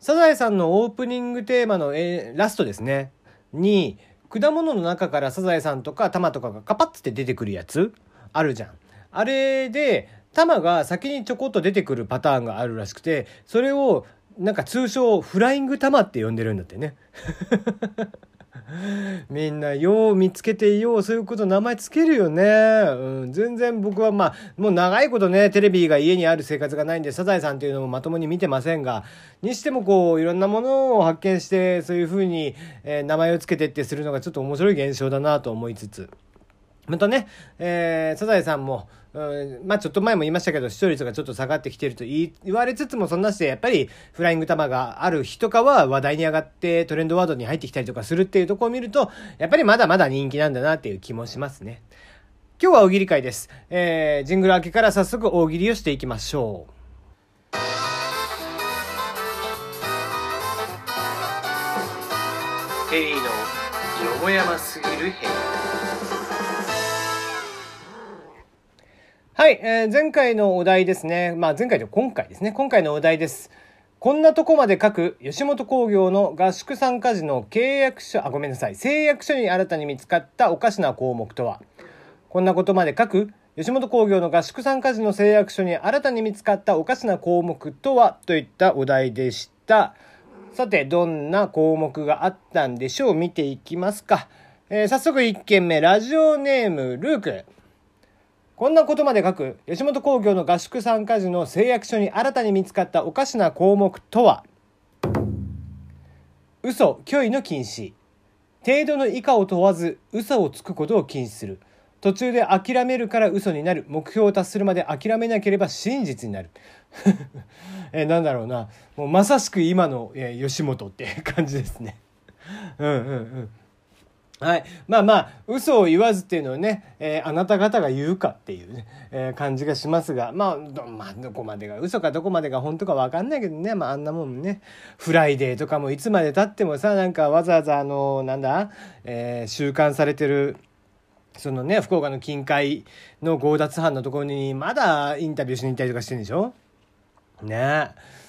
サザエさんのオープニングテーマの、えーラストですね。に、果物の中からサザエさんとかタマとかがカパッって出てくるやつ？あるじゃん。あれで、タマが先にちょこっと出てくるパターンがあるらしくて、それをなんか通称フライングタマって呼んでるんだってね。みんなよう見つけてようそういうこと名前つけるよね、うん、全然僕はまあもう長いことねテレビが家にある生活がないんでサザエさんっていうのもまともに見てませんがにしてもこういろんなものを発見してそういうふうに、えー名前をつけてってするのがちょっと面白い現象だなと思いつつ。またね、えー、サザエさんも、うん、まあちょっと前も言いましたけど、視聴率がちょっと下がってきてると言言われつつも、そんなして、やっぱりフライング玉がある日とかは話題に上がってトレンドワードに入ってきたりとかするっていうところを見ると、やっぱりまだまだ人気なんだなっていう気もしますね。今日は大喜利会です。えー、ジングル明けから早速大喜利をしていきましょう。テリーのよもやますぎる部屋はい、えー前回のお題ですね。まあ前回と今回ですね。今回のお題です。こんなとこまで書く吉本興業の合宿参加時の契約書、あ、ごめんなさい。誓約書に新たに見つかったおかしな項目とはこんなことまで書く吉本興業の合宿参加時の誓約書に新たに見つかったおかしな項目とはといったお題でした。さて、どんな項目があったんでしょう？見ていきますか。えー早速1件目、ラジオネーム、ルーク。こんなことまで書く吉本興業の合宿参加時の誓約書に新たに見つかったおかしな項目とは？嘘、虚偽の禁止。程度の以下を問わず嘘をつくことを禁止する。途中で諦めるから嘘になる。目標を達するまで諦めなければ真実になる。えなんだろうな。もうまさしく今の、え吉本って感じですね。うんうんうん。はい。まあまあ、嘘を言わずっていうのをね、えーあなた方が言うかっていうね、えー感じがしますが、まあ、どまあ、どこまでが嘘かどこまでが本当かわかんないけどね、まああんなもんね、フライデーとかもいつまで経ってもさ、なんかわざわざあの、なんだ、えー収監されてる、そのね、福岡の金塊の強奪犯のところに、まだインタビューしに行ったりとかしてるんでしょ？ねえ。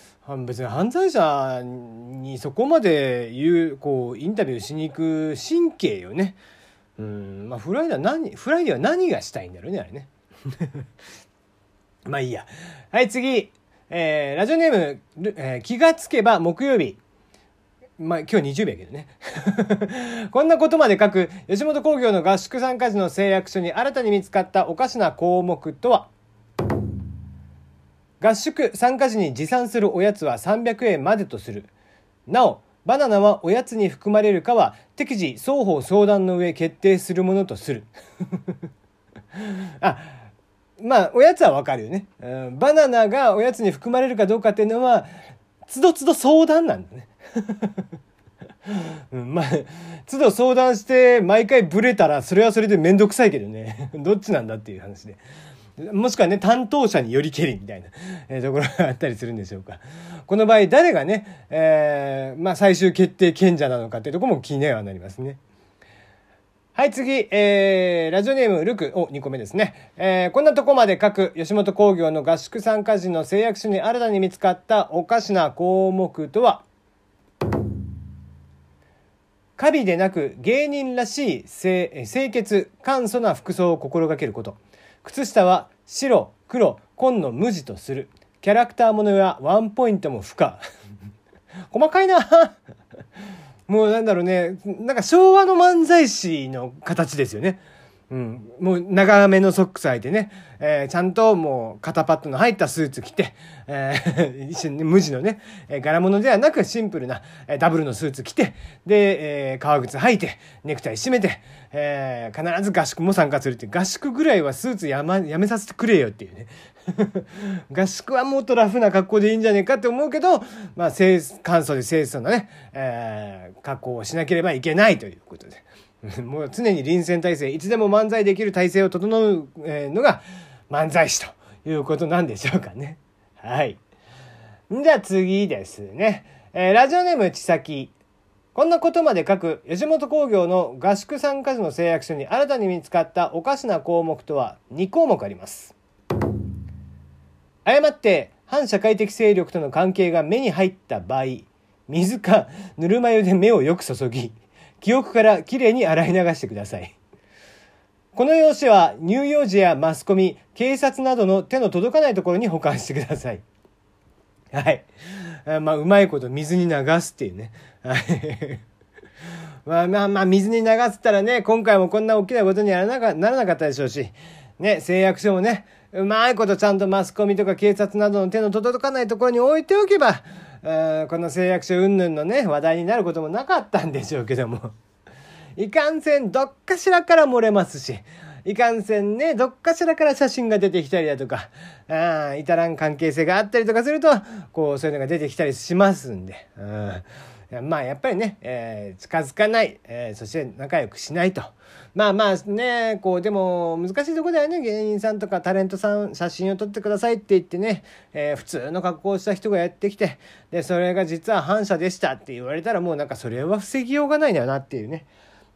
別に犯罪者にそこまで言う、こう、インタビューしに行く神経よね。うん、まあ、フライデーは何、フライデーは何がしたいんだろうね、あれね。まあいいや。はい、次。えー、ラジオネーム、えー気がつけば木曜日。まあ今日20日やけどね。こんなことまで書く吉本興業の合宿参加時の誓約書に新たに見つかったおかしな項目とは？合宿参加時に持参するおやつは300円までとする。なお、バナナはおやつに含まれるかは適時双方相談の上決定するものとする。あ、まあ、おやつはわかるよね、うん。バナナがおやつに含まれるかどうかっていうのは、つどつど相談なんだね。うん、まあ、都度相談して毎回ブレたらそれはそれでめんどくさいけどね。どっちなんだっていう話で。もしくはね、担当者によりけりみたいな、えーところがあったりするんでしょうか。この場合、誰がね、えーまあ最終決定権者なのかっていうところも気にはなりますね。はい、次、えー、ラジオネーム、ルク、お、2個目ですね。えー、こんなとこまで書く、吉本興業の合宿参加時の誓約書に新たに見つかったおかしな項目とは、華美でなく芸人らしい清潔、簡素な服装を心がけること。靴下は白、黒、紺の無地とする。キャラクターものやワンポイントも不可。細かいなもうなんだろうね、なんか昭和の漫才師の形ですよね。うん、もう長めのソックス履いてね、えーちゃんともう肩パッドの入ったスーツ着て、えー 一緒に無地のね、えー柄物ではなくシンプルな、えーダブルのスーツ着て、で、えー革靴履いて、ネクタイ締めて、えー必ず合宿も参加するっていう、合宿ぐらいはスーツや,、ま、やめさせてくれよっていうね。合宿はもっとラフな格好でいいんじゃねえかって思うけど、まあ、清簡素で清楚なね、えー格好をしなければいけないということで。もう常に臨戦態勢、いつでも漫才できる体制を整うのが漫才師ということなんでしょうかね。はい。じゃあ次ですね。えーラジオネームちさき。こんなことまで書く吉本興業の合宿参加時の誓約書に新たに見つかったおかしな項目とは2項目あります。誤って反社会的勢力との関係が目に入った場合、水かぬるま湯で目をよく注ぎ記憶からきれいに洗い流してください。この用紙は乳幼児やマスコミ警察などの手の届かないところに保管してください。はい。まあうまいこと水に流すっていうね。はい。まあまあまあ水に流すったらね今回もこんな大きなことにはならなかったでしょうし。ね誓約書もねうまいことちゃんとマスコミとか警察などの手の届かないところに置いておけば、この誓約書云々のね、話題になることもなかったんでしょうけども。いかんせんどっかしらから漏れますし、いかんせんね、どっかしらから写真が出てきたりだとか、あ至らん関係性があったりとかすると、こう、そういうのが出てきたりしますんで。うんまあやっぱりね、えー、近づかない、えー、そして仲良くしないと。まあまあね、こうでも難しいとこだよね。芸人さんとかタレントさん写真を撮ってくださいって言ってね、えー、普通の格好をした人がやってきて、で、それが実は反社でしたって言われたらもうなんかそれは防ぎようがないんだよなっていうね。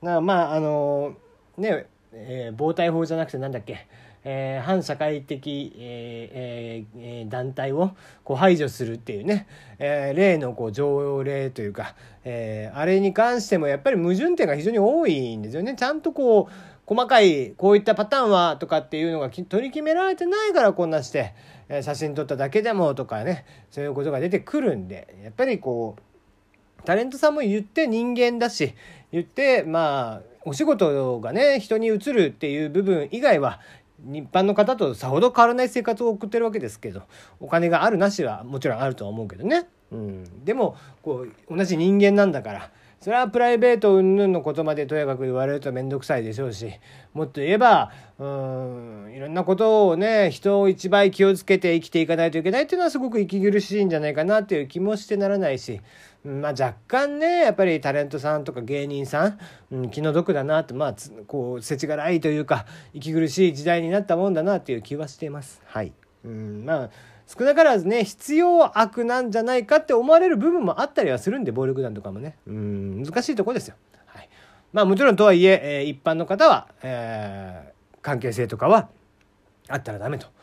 まああのね、えー、防体法じゃなくてなんだっけ？えー、反社会的、えーえー、団体をこう排除するっていうね、えー、例のこう条例というか、えー、あれに関してもやっぱり矛盾点が非常に多いんですよね。ちゃんとこう細かいこういったパターンはとかっていうのが取り決められてないからこんなして、えー、写真撮っただけでもとかねそういうことが出てくるんでやっぱりこうタレントさんも言って人間だし言ってまあお仕事がね人に移るっていう部分以外は一般の方とさほど変わらない生活を送ってるわけですけどお金があるなしはもちろんあるとは思うけどね、うん、でもこう同じ人間なんだからそれはプライベート云々のことまでとやかく言われると面倒くさいでしょうしもっと言えばうんいろんなことをね人を一倍気をつけて生きていかないといけないっていうのはすごく息苦しいんじゃないかなっていう気もしてならないしまあ、若干ねやっぱりタレントさんとか芸人さん、うん、気の毒だなとまあこう世知辛いというか息苦しい時代になったもんだなっていう気はしています。はい、うんまあ少なからずね必要悪なんじゃないかって思われる部分もあったりはするんで暴力団とかもね。うん難しいとこですよ。はい、まあもちろんとはいええー、一般の方は、えー、関係性とかはあったらダメと。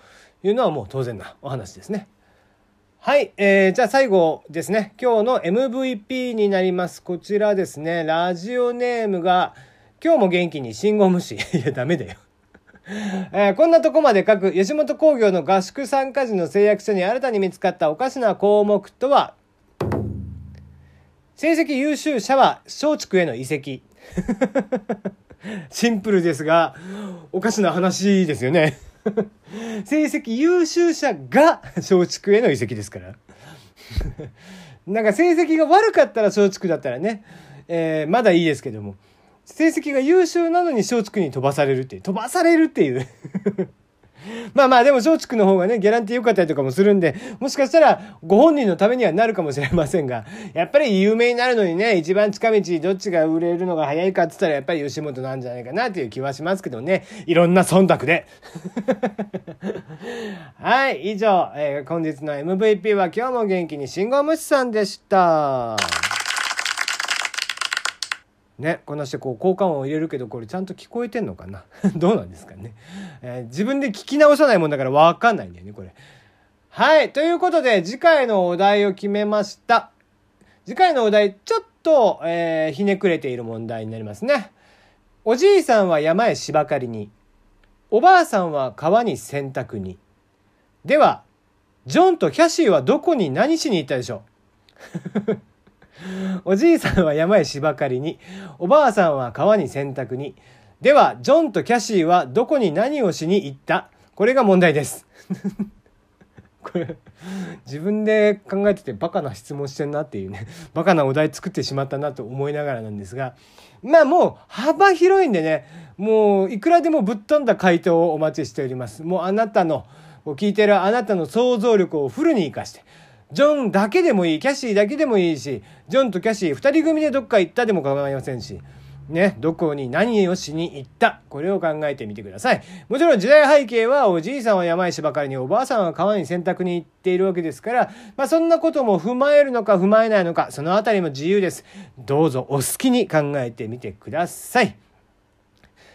いうのはもう当然なお話ですね。はい、えー、じゃあ最後ですね。今日の MVP になります。こちらですね。ラジオネームが今日も元気に信号無視。いやダメだよ。えー、こんなとこまで書く吉本興業の合宿参加時の誓約書に新たに見つかったおかしな項目とは？成績優秀者は松竹への移籍。シンプルですがおかしな話ですよね。成績優秀者が松竹への移籍ですから。なんか成績が悪かったら松竹だったらね、えー、まだいいですけども、成績が優秀なのに松竹に飛ばされるっていう、飛ばされるっていう。まあまあでも松竹の方がねギャランティー良かったりとかもするんでもしかしたらご本人のためにはなるかもしれませんがやっぱり有名になるのにね一番近道どっちが売れるのが早いかっつったらやっぱり吉本なんじゃないかなという気はしますけどね。いろんな忖度で。はい以上、えー、本日の MVP は今日も元気に信号無視さんでした。ね、こんなしてこう交換音を入れるけどこれちゃんと聞こえてんのかな？どうなんですかね、えー、自分で聞き直さないもんだから分かんないんだよねこれ。はいということで次回のお題を決めました。次回のお題ちょっと、えー、ひねくれている問題になりますね。おじいさんは山へ芝刈りにおばあさんは川に洗濯にではジョンとキャシーはどこに何しに行ったでしょう？おじいさんは山へ芝刈りに、おばあさんは川に洗濯に。では、ジョンとキャシーはどこに何をしに行った？これが問題です。これ、自分で考えててバカな質問してんなっていうね、バカなお題作ってしまったなと思いながらなんですが、まあもう幅広いんでね、もういくらでもぶっ飛んだ回答をお待ちしております。もうあなたの、聞いてるあなたの想像力をフルに活かして、ジョンだけでもいい、キャシーだけでもいいし、ジョンとキャシー二人組でどっか行ったでも構いませんし、ね、どこに何をしに行った。これを考えてみてください。もちろん時代背景はおじいさんは山石ばかりにおばあさんは川に洗濯に行っているわけですから、まあそんなことも踏まえるのか踏まえないのか、そのあたりも自由です。どうぞお好きに考えてみてください。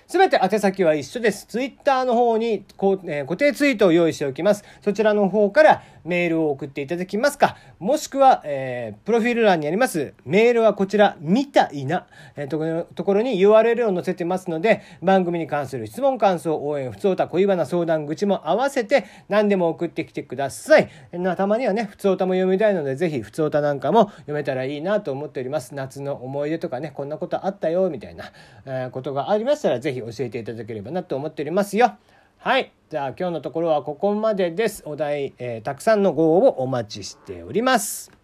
すべて宛先は一緒です。ツイッターの方に、えー、固定ツイートを用意しておきます。そちらの方からメールを送っていただきますか、もしくは、えー、プロフィール欄にありますメールはこちら、みたいな、えー、ところところに URL を載せてますので、番組に関する質問、感想、応援、不通歌、恋バナ、相談、愚痴も合わせて何でも送ってきてください。なたまにはね、普通歌も読みたいので、ぜひ普通歌なんかも読めたらいいなと思っております。夏の思い出とかね、こんなことあったよ、みたいな、えー、ことがありましたら、ぜひひ教えていただければなと思っておりますよ。はい。じゃあ今日のところはここまでです。お題、えー、たくさんのご応募お待ちしております。